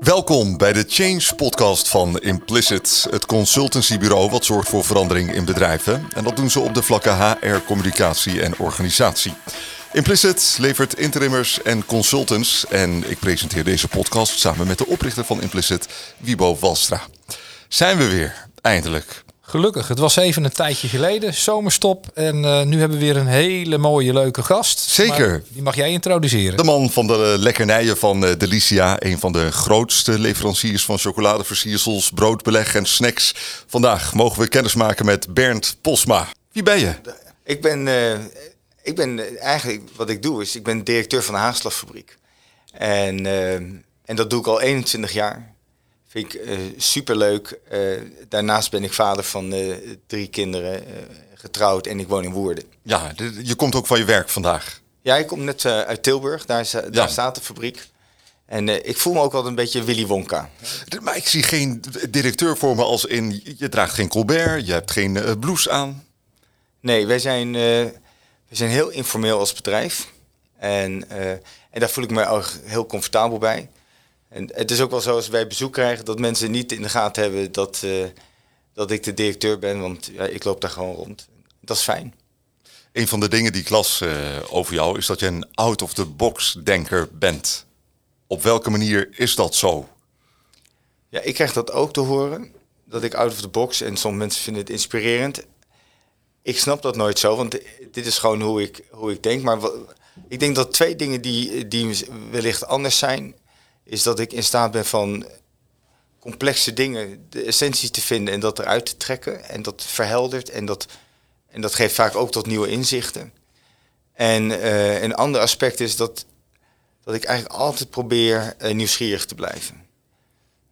Welkom bij de Change Podcast van Implicit, het consultancybureau wat zorgt voor verandering in bedrijven. En dat doen ze op de vlakken HR, communicatie en organisatie. Implicit levert interimmers en consultants en ik presenteer deze podcast samen met de oprichter van Implicit, Wibo Walstra. Zijn we weer, eindelijk. Gelukkig, het was even een tijdje geleden, zomerstop. En uh, nu hebben we weer een hele mooie, leuke gast. Zeker. Maar die mag jij introduceren. De man van de lekkernijen van uh, Delicia. Een van de grootste leveranciers van chocoladeversiersels, broodbeleg en snacks. Vandaag mogen we kennis maken met Bernd Posma. Wie ben je? Ik ben, uh, ik ben eigenlijk, wat ik doe is, ik ben directeur van de Haagslagfabriek. En, en dat doe ik al 21 jaar. Vind ik uh, superleuk. Uh, daarnaast ben ik vader van uh, drie kinderen, getrouwd en ik woon in Woerden. Ja, je komt ook van je werk vandaag. Ja, ik kom net uit Tilburg, daar, is, daar ja. staat de fabriek. En ik voel me ook altijd een beetje Willy Wonka. Maar ik zie geen directeur voor me als in, je draagt geen Colbert, je hebt geen blouse aan. Nee, wij zijn, wij zijn heel informeel als bedrijf. En, en daar voel ik me ook heel comfortabel bij. En het is ook wel zo als wij bezoek krijgen dat mensen niet in de gaten hebben dat, uh, dat ik de directeur ben, want ja, ik loop daar gewoon rond. Dat is fijn. Een van de dingen die ik las uh, over jou is dat je een out-of-the-box denker bent. Op welke manier is dat zo? Ja, ik krijg dat ook te horen, dat ik out of the box en sommige mensen vinden het inspirerend. Ik snap dat nooit zo, want dit is gewoon hoe ik, hoe ik denk. Maar ik denk dat twee dingen die, die wellicht anders zijn, is dat ik in staat ben van complexe dingen, de essentie te vinden en dat eruit te trekken. En dat verheldert en dat, en dat geeft vaak ook tot nieuwe inzichten. En uh, een ander aspect is dat, dat ik eigenlijk altijd probeer uh, nieuwsgierig te blijven.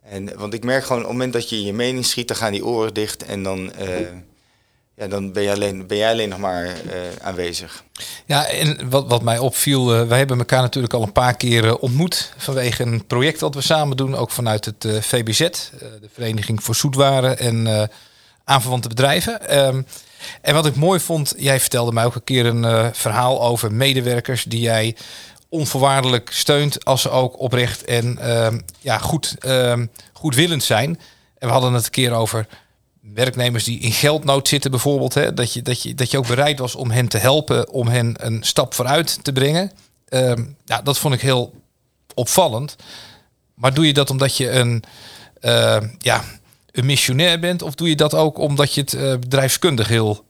En, want ik merk gewoon op het moment dat je in je mening schiet, dan gaan die oren dicht en dan... Uh, ja, dan ben, je alleen, ben jij alleen nog maar uh, aanwezig. Ja, en wat, wat mij opviel, uh, wij hebben elkaar natuurlijk al een paar keer uh, ontmoet vanwege een project dat we samen doen, ook vanuit het VBZ, de Vereniging voor Zoetwaren en aanverwante bedrijven. Um, en wat ik mooi vond, jij vertelde mij ook een keer een verhaal over medewerkers die jij onvoorwaardelijk steunt als ze ook oprecht en ehm, ja, goed, ehm, goedwillend zijn. En we hadden het een keer over werknemers die in geldnood zitten bijvoorbeeld, hè, dat, je, dat, je, dat je ook bereid was om hen te helpen, om hen een stap vooruit te brengen. Um, ja, dat vond ik heel opvallend. Maar doe je dat omdat je een, uh, ja, een missionair bent, of doe je dat ook omdat je het uh, bedrijfskundig heel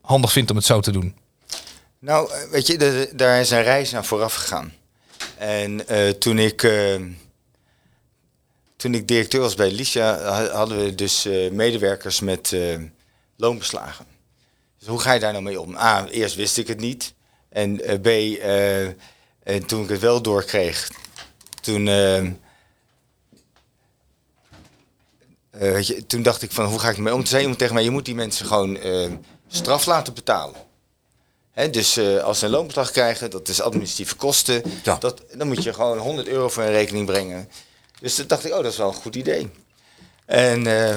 handig vindt om het zo te doen? Nou, weet je, daar is een reis naar vooraf gegaan. En toen ik toen ik directeur was bij Licia, hadden we dus uh, medewerkers met uh, loonbeslagen. Dus hoe ga je daar nou mee om? A, eerst wist ik het niet. En uh, B, en toen ik het wel doorkreeg, toen, je, toen dacht ik van hoe ga ik ermee om? Toen zei iemand tegen mij, je moet die mensen gewoon straf laten betalen. He, dus als ze een loonbeslag krijgen, dat is administratieve kosten. Ja. Dat, dan moet je gewoon 100 euro voor een rekening brengen. Dus toen dacht ik, oh, dat is wel een goed idee. En, uh,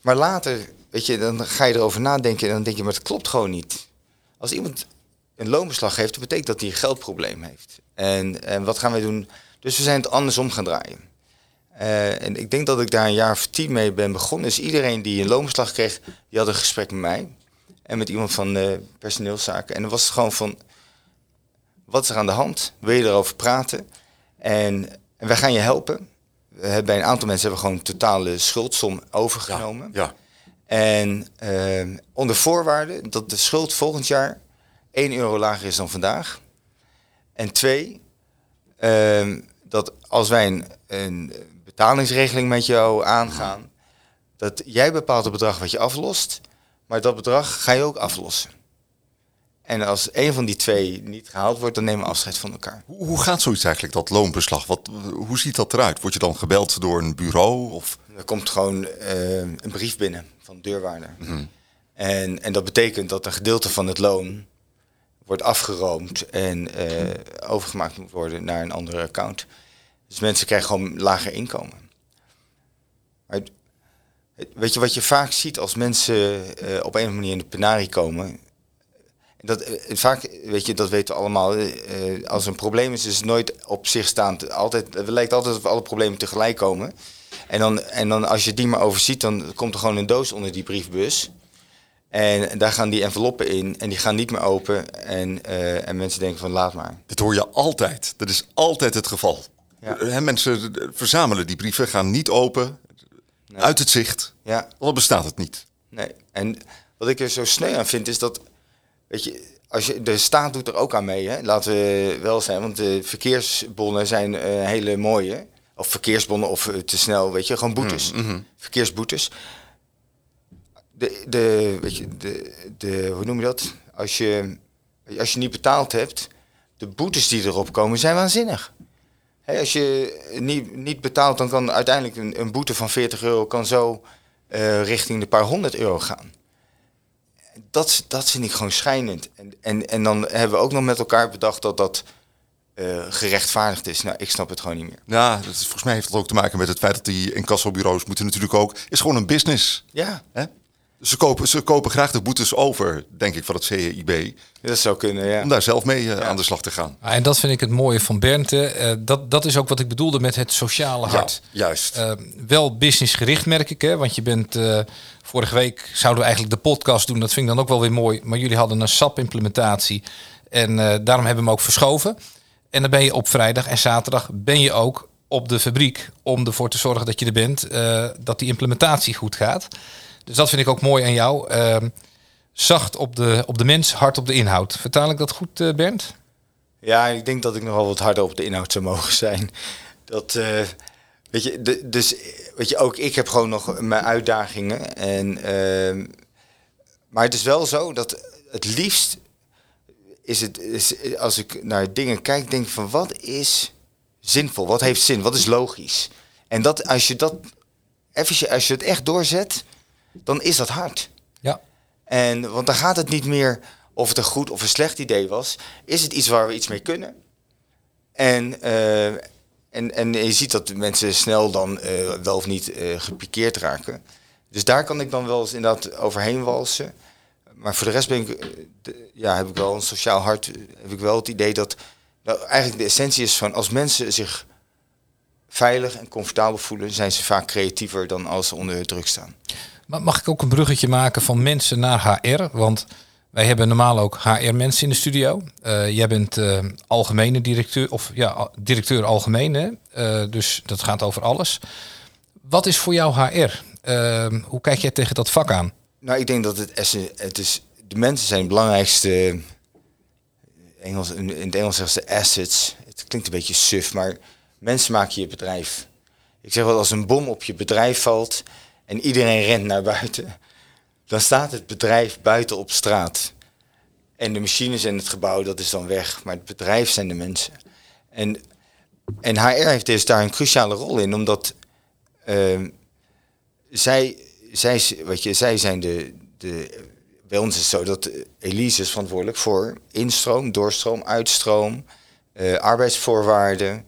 maar later, weet je, dan ga je erover nadenken en dan denk je, maar het klopt gewoon niet. Als iemand een loonbeslag heeft, dat betekent dat hij een geldprobleem heeft. En, en wat gaan wij doen? Dus we zijn het andersom gaan draaien. Uh, en ik denk dat ik daar een jaar of tien mee ben begonnen. Dus iedereen die een loonbeslag kreeg, die had een gesprek met mij. En met iemand van uh, personeelszaken. En dan was het gewoon van, wat is er aan de hand? Wil je erover praten? En, en wij gaan je helpen bij een aantal mensen hebben we gewoon een totale schuldsom overgenomen. Ja, ja. En uh, onder voorwaarde dat de schuld volgend jaar 1 euro lager is dan vandaag. En twee, uh, dat als wij een, een, betalingsregeling met jou aangaan, dat jij bepaalt het bedrag wat je aflost, maar dat bedrag ga je ook aflossen. En als een van die twee niet gehaald wordt, dan nemen we afscheid van elkaar. Hoe, gaat zoiets eigenlijk, dat loonbeslag? Wat, hoe ziet dat eruit? Word je dan gebeld door een bureau? Of? Er komt gewoon uh, een brief binnen van de deurwaarder. Mm -hmm. en, en dat betekent dat een gedeelte van het loon wordt afgeroomd en uh, overgemaakt moet worden naar een andere account. Dus mensen krijgen gewoon lager inkomen. Maar weet je wat je vaak ziet als mensen uh, op een of andere manier in de penarie komen? Dat, eh, vaak, weet je, dat weten we allemaal. eh, als er een probleem is, is het nooit op zich staand. Altijd, het lijkt altijd of alle problemen tegelijk komen. En dan, en dan als je die maar overziet, dan komt er gewoon een doos onder die briefbus. En daar gaan die enveloppen in en die gaan niet meer open. En, en mensen denken van laat maar. Dit hoor je altijd. Dat is altijd het geval. Ja. Mensen verzamelen die brieven, gaan niet open, uit het zicht. Ja, Dan bestaat het niet. nee. En wat ik er zo sneu aan vind is dat, weet je, als je, de staat doet er ook aan mee, hè? laten we wel zijn. Want de verkeersbonnen zijn eh, hele mooie. Of verkeersbonnen of eh, te snel, weet je, gewoon boetes. Verkeersboetes. De, de, weet je, de, de, hoe noem je dat? Als je, als je niet betaald hebt, de boetes die erop komen zijn waanzinnig. Als je niet, niet betaalt, dan kan uiteindelijk een, een boete van 40 euro kan zo eh, richting de paar honderd euro gaan. Dat, dat vind ik gewoon schijnend. En, en, en dan hebben we ook nog met elkaar bedacht dat dat eh, gerechtvaardigd is. Nou, ik snap het gewoon niet meer. Ja, dat is, volgens mij heeft dat ook te maken met het feit dat die incassobureaus moeten natuurlijk ook... is gewoon een business. Ja, Hè? Ze, kopen, ze kopen graag de boetes over, denk ik, van het CIB... dat zou kunnen, ja. om daar zelf mee eh, aan de slag te gaan. Ah, En dat vind ik het mooie van Bernte. Eh, dat, dat is ook wat ik bedoelde met het sociale hart. Ja, juist. Eh, wel businessgericht merk ik, hè? want je bent eh, vorige week zouden we eigenlijk de podcast doen. Dat vind ik dan ook wel weer mooi. Maar jullie hadden een SAP-implementatie en eh, daarom hebben we hem ook verschoven. En dan ben je op vrijdag en zaterdag ben je ook op de fabriek om ervoor te zorgen dat je er bent, eh, dat die implementatie goed gaat. Dus dat vind ik ook mooi aan jou. Ehm, zacht op de, op de mens, hard op de inhoud. Vertaal ik dat goed, eh, Bernd? Ja, ik denk dat ik nogal wat harder op de inhoud zou mogen zijn. Dat, eh, weet je, dus, weet je, ook ik heb gewoon nog mijn uitdagingen. En, ehm, maar het is wel zo dat het liefst is het, is, als ik naar dingen kijk, denk van wat is zinvol? Wat heeft zin? Wat is logisch? En dat, als je dat, als je het echt doorzet, dan is dat hard. Ja. En, want dan gaat het niet meer of het een goed of een slecht idee was. Is het iets waar we iets mee kunnen? En, eh, en, en je ziet dat mensen snel dan eh, wel of niet eh, gepikeerd raken. Dus daar kan ik dan wel eens inderdaad overheen walsen. Maar voor de rest ben ik, de- ja, heb ik wel een sociaal hart. Heb ik wel het idee dat nou, eigenlijk de essentie is van als mensen zich veilig en comfortabel voelen, zijn ze vaak creatiever dan als ze onder druk staan. Maar mag ik ook een bruggetje maken van mensen naar HR? Want wij hebben normaal ook HR-mensen in de studio. Eh, jij bent eh, algemene directeur, of ja, directeur algemeen, hè? Eh, dus dat gaat over alles. Wat is voor jou HR? Ehm, hoe kijk jij tegen dat vak aan? Nou, ik denk dat het, het is, de mensen zijn het belangrijkste, Engels, in het Engels zeggen ze assets. Het klinkt een beetje suf, maar mensen maken je bedrijf. Ik zeg wel, als een bom op je bedrijf valt en iedereen rent naar buiten, dan staat het bedrijf buiten op straat. En de machines en het gebouw, dat is dan weg. Maar het bedrijf zijn de mensen. En, en HR heeft dus daar een cruciale rol in, omdat ehm, zij, zij, wat je, zij zijn de, de. Bij ons is het zo dat Elise is verantwoordelijk voor instroom, doorstroom, uitstroom, eh, arbeidsvoorwaarden.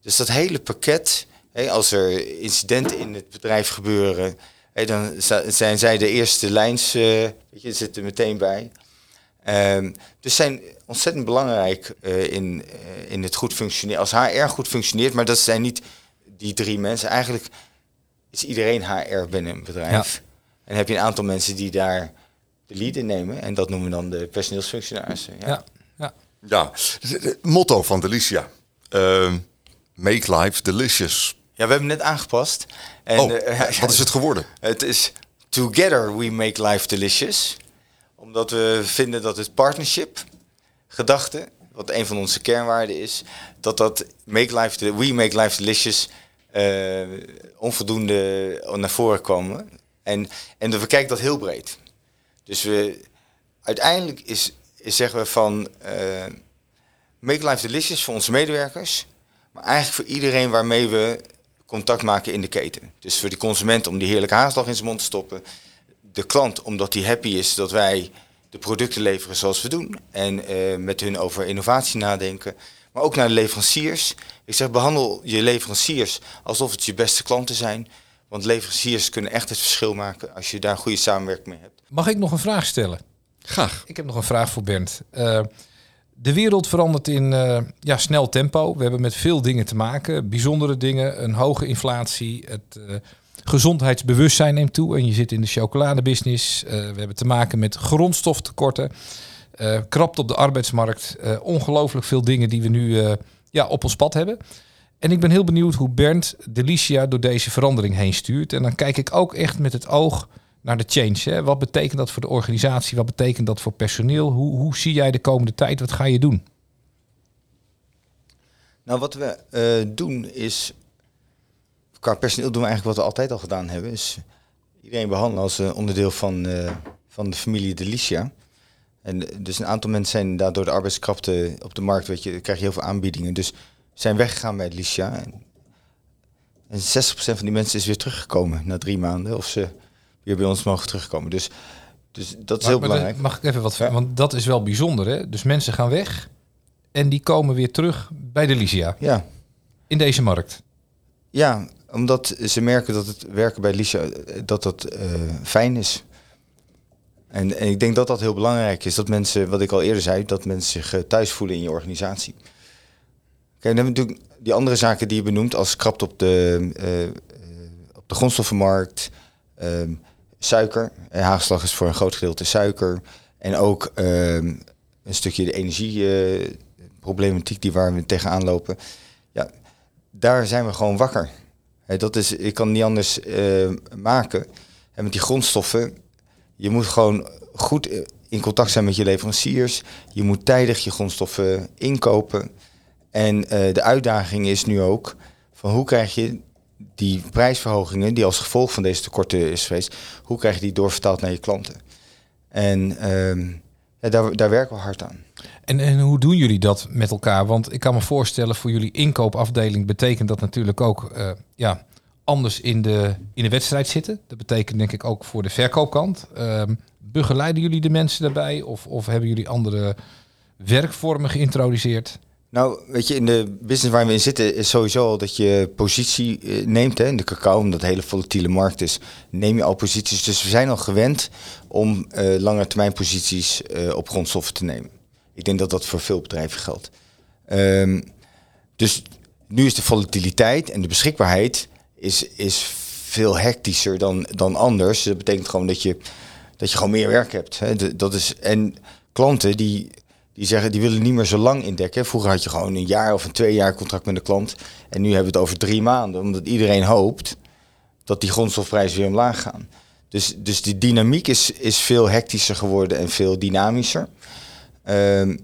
Dus dat hele pakket, hè, als er incidenten in het bedrijf gebeuren, dan zijn zij de eerste lijns, eh, weet je, zitten meteen bij. Ehm, dus zijn ontzettend belangrijk eh, in, eh, in het goed functioneren. Als HR goed functioneert, maar dat zijn niet die drie mensen. Eigenlijk is iedereen HR binnen een bedrijf. En heb je een aantal mensen die daar de lead in nemen. En dat noemen we dan de personeelsfunctionarissen. Ja. Ja, ja. Ja, het- het motto van Delicia. Ehm, make life delicious. Ja, we hebben het net aangepast. En, oh, eh, wat is het geworden? Het is Together we make life delicious. Omdat we vinden dat het partnership gedachte, wat een van onze kernwaarden is, dat dat make life, we make life delicious eh, onvoldoende naar voren komen. En, en we kijken dat heel breed. Dus we, uiteindelijk is, is zeggen we van eh, make life delicious voor onze medewerkers, maar eigenlijk voor iedereen waarmee we contact maken in de keten. Dus voor de consument om die heerlijke haarslag in zijn mond te stoppen. De klant omdat hij happy is dat wij de producten leveren zoals we doen. En eh, met hun over innovatie nadenken. Maar ook naar de leveranciers. Ik zeg, behandel je leveranciers alsof het je beste klanten zijn. Want leveranciers kunnen echt het verschil maken als je daar een goede samenwerking mee hebt. Mag ik nog een vraag stellen? Graag. Ik heb nog een vraag voor Bernd. Uh, de wereld verandert in uh, ja, snel tempo. We hebben met veel dingen te maken. Bijzondere dingen, een hoge inflatie. Het uh, gezondheidsbewustzijn neemt toe. En je zit in de chocoladebusiness. Uh, we hebben te maken met grondstoftekorten. krapt op de arbeidsmarkt. ongelooflijk veel dingen die we nu ja, op ons pad hebben. En ik ben heel benieuwd hoe Bernd Delicia door deze verandering heen stuurt. En dan kijk ik ook echt met het oog naar de change. Hè? Wat betekent dat voor de organisatie? Wat betekent dat voor personeel? Hoe, hoe zie jij de komende tijd? Wat ga je doen? Nou, wat we uh, doen is. Qua personeel doen we eigenlijk wat we altijd al gedaan hebben. Is iedereen behandelen als uh, onderdeel van, uh, van de familie Delicia. En dus een aantal mensen zijn daardoor de arbeidskrapte op de markt, weet je, krijg je heel veel aanbiedingen. Dus zijn weggegaan bij Delicia. En, en 60% van die mensen is weer teruggekomen na drie maanden. Of ze weer bij ons mogen terugkomen. Dus, dus dat is heel belangrijk. mag ik even wat ja. Want dat is wel bijzonder. Hè? Dus mensen gaan weg en die komen weer terug bij de Lysia. Ja. In deze markt. Ja, omdat ze merken dat het werken bij Lysia dat dat uh, fijn is. En, en, ik denk dat dat heel belangrijk is. Dat mensen, wat ik al eerder zei, dat mensen zich uh, thuis voelen in je organisatie. Kijk, dan hebben we natuurlijk die andere zaken die je benoemt als krapt op de, uh, op de grondstoffenmarkt, ehm, suiker. Haagslag is voor een groot gedeelte suiker. En ook um, een stukje de energieproblematiek uh, die waar we tegenaan lopen. Ja, daar zijn we gewoon wakker. He, dat is, ik kan niet anders uh, maken. En met die grondstoffen, je moet gewoon goed in contact zijn met je leveranciers. Je moet tijdig je grondstoffen inkopen. En de uitdaging is nu ook van hoe krijg je die prijsverhogingen die als gevolg van deze tekorten is geweest, hoe krijg je die doorvertaald naar je klanten? En ja, daar, daar werken we hard aan. En, en hoe doen jullie dat met elkaar? Want ik kan me voorstellen, voor jullie inkoopafdeling betekent dat natuurlijk ook uh, ja, anders in de, in de wedstrijd zitten. Dat betekent denk ik ook voor de verkoopkant. Um, begeleiden jullie de mensen daarbij? Of, of hebben jullie andere werkvormen geïntroduceerd? Nou, weet je, in de business waar we in zitten is sowieso al dat je positie eh, neemt. Hè, in de cacao, omdat het hele volatiele markt is, neem je al posities. Dus we zijn al gewend om uh, lange termijn posities uh, op grondstoffen te nemen. Ik denk dat dat voor veel bedrijven geldt. Um, dus nu is de volatiliteit en de beschikbaarheid is, is veel hectischer dan, dan anders. Dat betekent gewoon dat je, dat je gewoon meer werk hebt. Hè. Dat is, en klanten die die zeggen die willen niet meer zo lang indekken. Vroeger had je gewoon een jaar of een twee jaar contract met de klant. En nu hebben we het over drie maanden, omdat iedereen hoopt dat die grondstofprijzen weer omlaag gaan. Dus, dus die dynamiek is, is veel hectischer geworden en veel dynamischer. Um,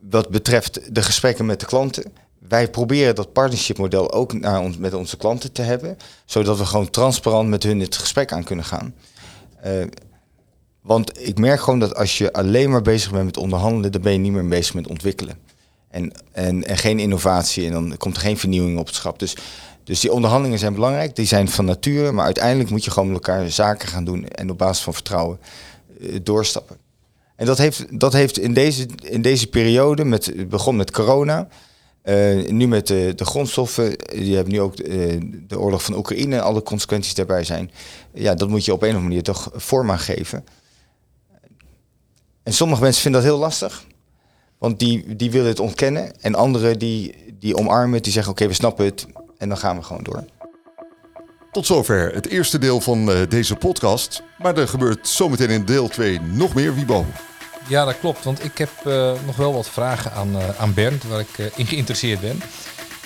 wat betreft de gesprekken met de klanten. Wij proberen dat partnership model ook naar ons, met onze klanten te hebben. Zodat we gewoon transparant met hun het gesprek aan kunnen gaan. Uh, want ik merk gewoon dat als je alleen maar bezig bent met onderhandelen, dan ben je niet meer bezig met ontwikkelen. En, en, en geen innovatie en dan komt er geen vernieuwing op het schap. Dus, dus die onderhandelingen zijn belangrijk, die zijn van nature, maar uiteindelijk moet je gewoon met elkaar zaken gaan doen en op basis van vertrouwen uh, doorstappen. En dat heeft, dat heeft in, deze, in deze periode, met, het begon met corona, uh, nu met de, de grondstoffen, je hebt nu ook uh, de oorlog van Oekraïne, alle consequenties daarbij zijn. Ja, dat moet je op een of andere manier toch vorm aan geven. En sommige mensen vinden dat heel lastig. Want die, die willen het ontkennen. En anderen die, die omarmen het, die zeggen oké, okay, we snappen het. En dan gaan we gewoon door. Tot zover het eerste deel van uh, deze podcast. Maar er gebeurt zometeen in deel 2 nog meer, Wiebo. Ja, dat klopt. Want ik heb uh, nog wel wat vragen aan, uh, aan Bernd, waar ik in geïnteresseerd ben.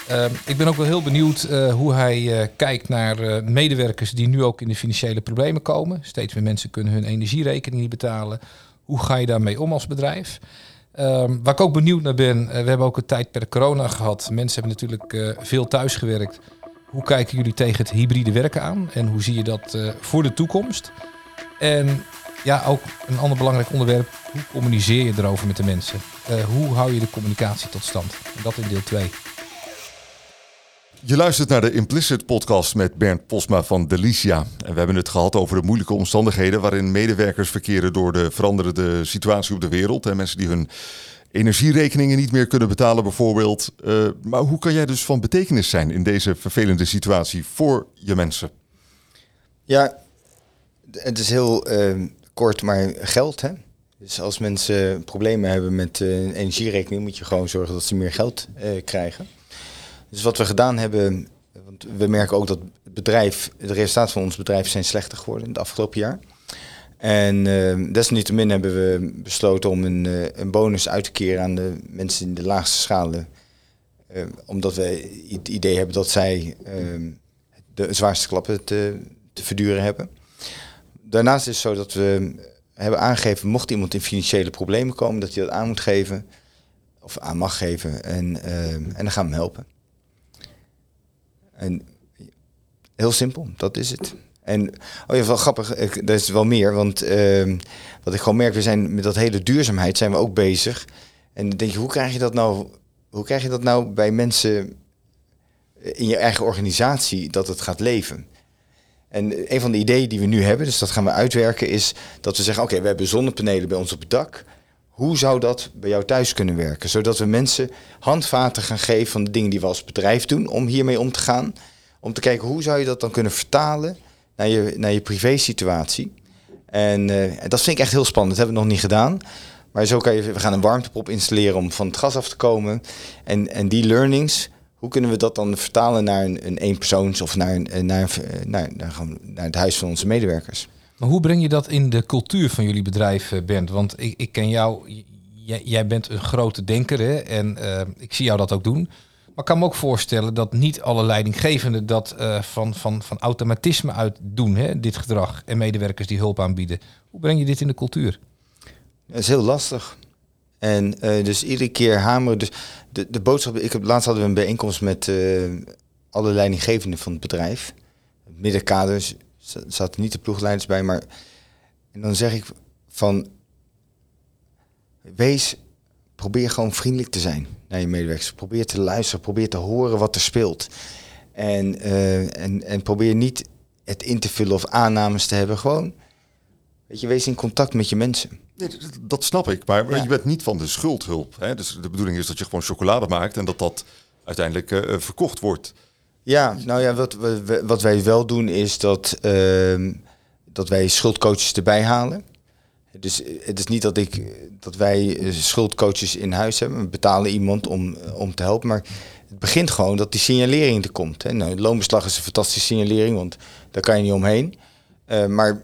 Ehm, ik ben ook wel heel benieuwd hoe hij kijkt naar medewerkers die nu ook in de financiële problemen komen. Steeds meer mensen kunnen hun energierekening niet betalen hoe ga je daarmee om als bedrijf? Um, waar ik ook benieuwd naar ben, uh, we hebben ook een tijd per corona gehad. Mensen hebben natuurlijk uh, veel thuis gewerkt. Hoe kijken jullie tegen het hybride werken aan? En hoe zie je dat uh, voor de toekomst? En ja, ook een ander belangrijk onderwerp. Hoe communiceer je erover met de mensen? hoe hou je de communicatie tot stand? En dat in deel 2. Je luistert naar de Implicit podcast met Bernd Posma van Delicia. En we hebben het gehad over de moeilijke omstandigheden waarin medewerkers verkeren door de veranderende situatie op de wereld. En mensen die hun energierekeningen niet meer kunnen betalen bijvoorbeeld. Uh, maar hoe kan jij dus van betekenis zijn in deze vervelende situatie voor je mensen? Ja, het is heel uh, kort, maar geld. Hè? Dus als mensen problemen hebben met uh, energierekening, moet je gewoon zorgen dat ze meer geld uh, krijgen. Dus wat we gedaan hebben, want we merken ook dat het bedrijf, de resultaten van ons bedrijf zijn slechter geworden in het afgelopen jaar. En uh, desalniettemin hebben we besloten om een, uh, een, bonus uit te keren aan de mensen in de laagste schalen. Uh, omdat we het idee hebben dat zij ehm, de zwaarste klappen te, te verduren hebben. Daarnaast is het zo dat we hebben aangegeven, mocht iemand in financiële problemen komen, dat hij dat aan moet geven. Of aan mag geven. En, ehm, en dan gaan we hem helpen. En heel simpel, dat is het. En oh ja, wel grappig, ik, dat is wel meer, want uh, wat ik gewoon merk, we zijn met dat hele duurzaamheid zijn we ook bezig. En dan denk je, hoe krijg je dat nou, hoe krijg je dat nou bij mensen in je eigen organisatie dat het gaat leven? En een van de ideeën die we nu hebben, dus dat gaan we uitwerken, is dat we zeggen: oké, we hebben zonnepanelen bij ons op het dak. Hoe zou dat bij jou thuis kunnen werken? Zodat we mensen handvaten gaan geven van de dingen die we als bedrijf doen om hiermee om te gaan. Om te kijken hoe zou je dat dan kunnen vertalen naar je, naar je privé situatie. En uh, dat vind ik echt heel spannend. Dat hebben we nog niet gedaan. Maar zo kan je, we gaan een warmtepomp installeren om van het gas af te komen. En, en die learnings, hoe kunnen we dat dan vertalen naar een, een eenpersoons of naar, een, naar, naar, naar, naar het huis van onze medewerkers? Maar hoe breng je dat in de cultuur van jullie bedrijf, eh, Bernd? Want ik, ik ken jou, jij, jij bent een grote denker hè? en uh, ik zie jou dat ook doen. Maar ik kan me ook voorstellen dat niet alle leidinggevenden dat uh, van, van, van automatisme uit doen, hè, dit gedrag. En medewerkers die hulp aanbieden. Hoe breng je dit in de cultuur? Dat is heel lastig. En dus iedere keer hameren. Dus de, de boodschap. Ik heb, laatst hadden we een bijeenkomst met alle leidinggevenden van het bedrijf. Middenkaders zaten niet de ploegleiders bij, maar. En dan zeg ik van. Wees probeer gewoon vriendelijk te zijn naar je medewerkers. Probeer te luisteren, probeer te horen wat er speelt. En, uh, en, en probeer niet het in te vullen of aannames te hebben. Gewoon, weet je, wees in contact met je mensen. Nee, dat snap ik, maar, ja. je bent niet van de schuldhulp. Hè? Dus de bedoeling is dat je gewoon chocolade maakt en dat dat uiteindelijk uh, verkocht wordt. Ja, nou ja, wat, wat wij wel doen is dat, uh, dat wij schuldcoaches erbij halen. Dus het is niet dat, ik, dat wij schuldcoaches in huis hebben. We betalen iemand om, om te helpen. Maar het begint gewoon dat die signalering er komt. Hè. Nou, loonbeslag is een fantastische signalering, want daar kan je niet omheen. Maar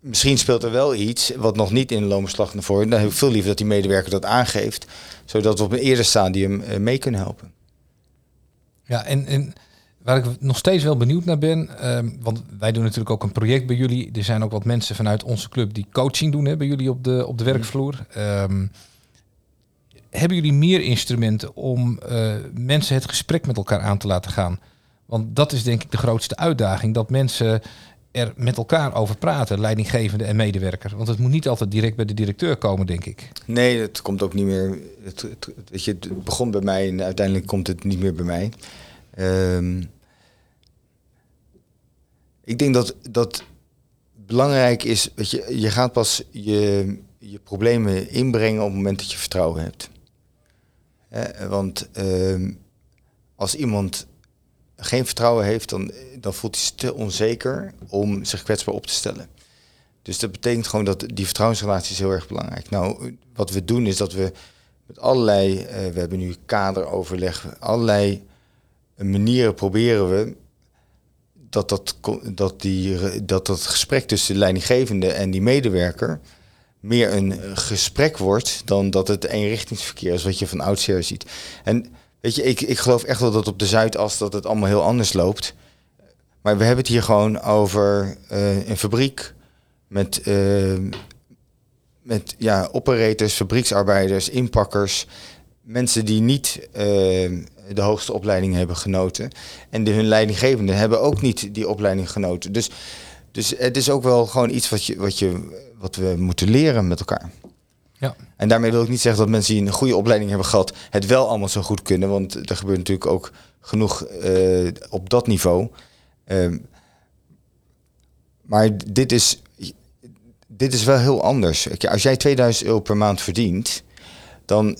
misschien speelt er wel iets wat nog niet in de loonbeslag naar voren. Dan heb ik veel liever dat die medewerker dat aangeeft. Zodat we op een eerder stadium mee kunnen helpen. Ja, en, en Waar ik nog steeds wel benieuwd naar ben, uh, want wij doen natuurlijk ook een project bij jullie. Er zijn ook wat mensen vanuit onze club die coaching doen hè, bij jullie op de, op de werkvloer. Um, hebben jullie meer instrumenten om uh, mensen het gesprek met elkaar aan te laten gaan? Want dat is denk ik de grootste uitdaging, dat mensen er met elkaar over praten, leidinggevende en medewerker. Want het moet niet altijd direct bij de directeur komen, denk ik. Nee, het komt ook niet meer. Het, weet je, het begon bij mij en uiteindelijk komt het niet meer bij mij. Um, ik denk dat dat belangrijk is, dat je, je gaat pas je, je problemen inbrengen op het moment dat je vertrouwen hebt. He, want uh, als iemand geen vertrouwen heeft, dan, dan voelt hij te onzeker om zich kwetsbaar op te stellen. Dus dat betekent gewoon dat die vertrouwensrelatie is heel erg belangrijk. Nou, wat we doen is dat we met allerlei, uh, we hebben nu kaderoverleg, allerlei manieren proberen we dat dat, dat, die, dat dat gesprek tussen de leidinggevende en die medewerker meer een gesprek wordt dan dat het eenrichtingsverkeer is wat je van oudsher ziet. En weet je, ik, ik geloof echt wel dat op de Zuidas dat het allemaal heel anders loopt. Maar we hebben het hier gewoon over uh, een fabriek met, uh, met ja, operators, fabrieksarbeiders, inpakkers, mensen die niet uh, de hoogste opleiding hebben genoten. En de, hun leidinggevenden hebben ook niet die opleiding genoten. Dus, dus het is ook wel gewoon iets wat, je, wat, je, wat we moeten leren met elkaar. Ja. En daarmee wil ik niet zeggen dat mensen die een goede opleiding hebben gehad, het wel allemaal zo goed kunnen. Want er gebeurt natuurlijk ook genoeg uh, op dat niveau. Uh, maar dit is, dit is wel heel anders. Als jij 2000 euro per maand verdient, dan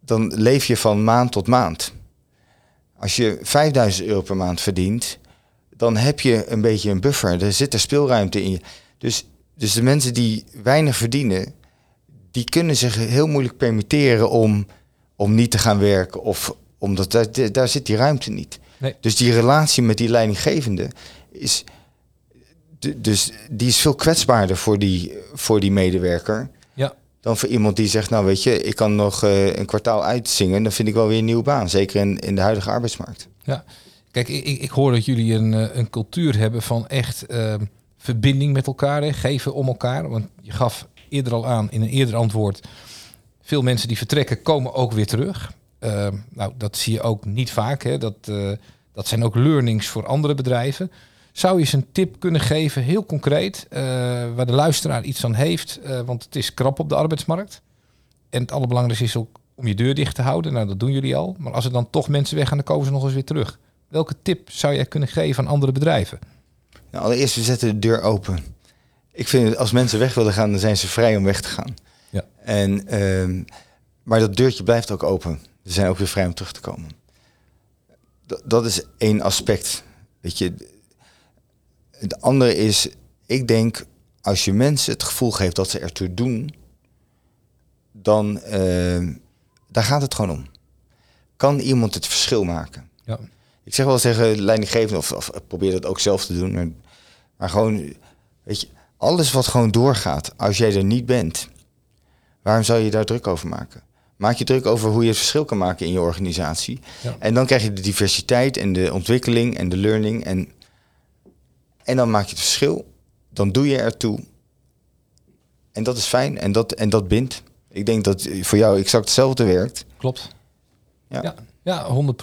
dan leef je van maand tot maand. Als je 5000 euro per maand verdient, dan heb je een beetje een buffer. Er zit er speelruimte in je. Dus dus de mensen die weinig verdienen, die kunnen zich heel moeilijk permitteren om, om niet te gaan werken. Of omdat daar, daar zit die ruimte niet. Nee. Dus die relatie met die leidinggevende is. Dus die is veel kwetsbaarder voor die, voor die medewerker. Ja. Dan voor iemand die zegt, nou weet je, ik kan nog eh, een kwartaal uitzingen. Dan vind ik wel weer een nieuwe baan. Zeker in, in de huidige arbeidsmarkt. Ja, kijk, ik, ik hoor dat jullie een, eh, een cultuur hebben van echt eh, verbinding met elkaar, hè, geven om elkaar. Want je gaf eerder al aan in een eerder antwoord, veel mensen die vertrekken komen ook weer terug. Eh, nou, dat zie je ook niet vaak. Hè. Dat, eh, dat zijn ook learnings voor andere bedrijven. Zou je eens een tip kunnen geven, heel concreet, eh, waar de luisteraar iets aan heeft? eh, want het is krap op de arbeidsmarkt. En het allerbelangrijkste is ook om je deur dicht te houden. Nou, dat doen jullie al. Maar als er dan toch mensen weggaan, dan komen ze nog eens weer terug. Welke tip zou jij kunnen geven aan andere bedrijven? Nou, allereerst, we zetten de deur open. Ik vind als mensen weg willen gaan, dan zijn ze vrij om weg te gaan. Ja. En, ehm, maar dat deurtje blijft ook open. Ze zijn ook weer vrij om terug te komen. Dat, dat is één aspect. Weet je. Het andere is, ik denk, als je mensen het gevoel geeft dat ze ertoe doen, dan ehm, daar gaat het gewoon om. Kan iemand het verschil maken? Ja. Ik zeg wel tegen leidinggevenden, of, of probeer dat ook zelf te doen. Maar, maar gewoon, weet je, alles wat gewoon doorgaat, als jij er niet bent, waarom zou je daar druk over maken? Maak je druk over hoe je het verschil kan maken in je organisatie. Ja. En dan krijg je de diversiteit en de ontwikkeling en de learning. En, en dan maak je het verschil. Dan doe je ertoe. En dat is fijn en dat, en dat bindt. Ik denk dat voor jou exact hetzelfde werkt. Klopt. Ja. Ja, ja 100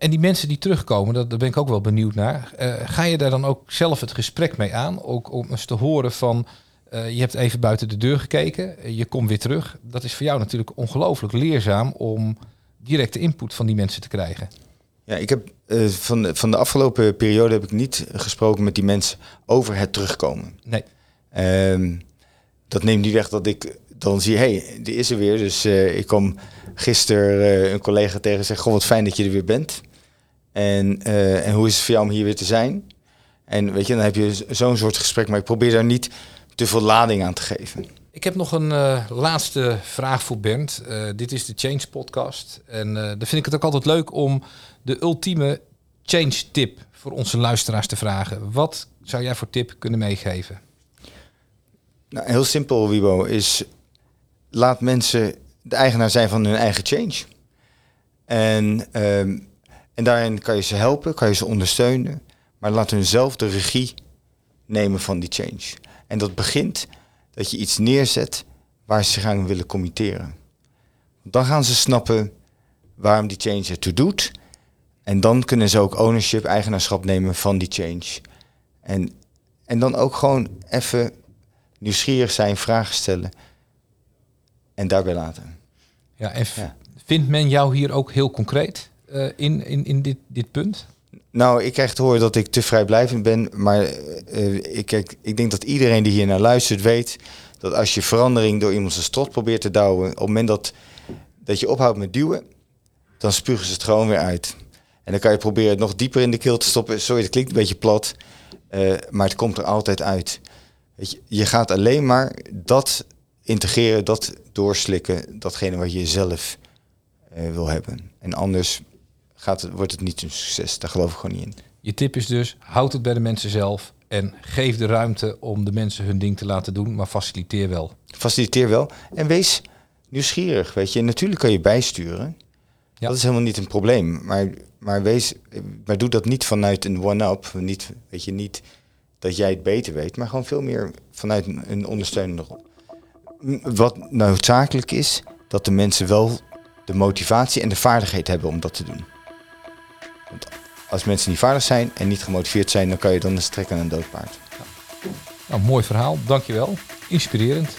En die mensen die terugkomen, dat, daar ben ik ook wel benieuwd naar. Eh, ga je daar dan ook zelf het gesprek mee aan? Ook om eens te horen van, eh, je hebt even buiten de deur gekeken, eh, je komt weer terug. Dat is voor jou natuurlijk ongelooflijk leerzaam om directe input van die mensen te krijgen. Ja, ik heb van, de- van de afgelopen periode heb ik niet gesproken met die mensen over het terugkomen. Nee. Ehm, dat neemt niet weg dat ik dan zie, hé, hey, die is er weer. Dus ik kwam gisteren een collega tegen en zeg, goh, wat fijn dat je er weer bent. En, eh, en hoe is het voor jou om hier weer te zijn? En weet je, dan heb je zo'n soort gesprek, maar ik probeer daar niet te veel lading aan te geven. Ik heb nog een eh, laatste vraag voor Bernd. Eh, dit is de Change Podcast. En eh dan vind ik het ook altijd leuk om de ultieme change tip voor onze luisteraars te vragen. Wat zou jij voor tip kunnen meegeven? Nou, heel simpel, Wibo, is laat mensen de eigenaar zijn van hun eigen change. En, ehm, en daarin kan je ze helpen, kan je ze ondersteunen, maar laat hun zelf de regie nemen van die change. En dat begint dat je iets neerzet waar ze zich aan willen committeren. Dan gaan ze snappen waarom die change ertoe doet. En dan kunnen ze ook ownership, eigenaarschap nemen van die change. En, en dan ook gewoon even nieuwsgierig zijn, vragen stellen en daarbij laten. Ja, en Ja. vindt men jou hier ook heel concreet eh, in, in, in dit, dit punt? Nou, ik krijg te horen dat ik te vrijblijvend ben, maar eh, ik, ik denk dat iedereen die hier naar luistert weet dat als je verandering door iemand zijn strot probeert te douwen, op het moment dat, dat je ophoudt met duwen, dan spugen ze het gewoon weer uit. En dan kan je proberen het nog dieper in de keel te stoppen. Sorry, dat klinkt een beetje plat, eh, maar het komt er altijd uit. Weet je, je gaat alleen maar dat integreren, dat doorslikken, datgene wat je zelf wil hebben. En anders gaat het, wordt het niet een succes. Daar geloof ik gewoon niet in. Je tip is dus, houd het bij de mensen zelf en geef de ruimte om de mensen hun ding te laten doen, maar faciliteer wel. Faciliteer wel en wees nieuwsgierig. Weet je, natuurlijk kan je bijsturen. Ja. Dat is helemaal niet een probleem. Maar, maar, wees, maar doe dat niet vanuit een one-up. Niet, weet je, niet dat jij het beter weet, maar gewoon veel meer vanuit een, ondersteunende rol. Wat noodzakelijk is, dat de mensen wel de motivatie en de vaardigheid hebben om dat te doen. Want als mensen niet vaardig zijn en niet gemotiveerd zijn, dan kan je dan een strek aan een doodpaard. Nou, mooi verhaal, dankjewel. Inspirerend.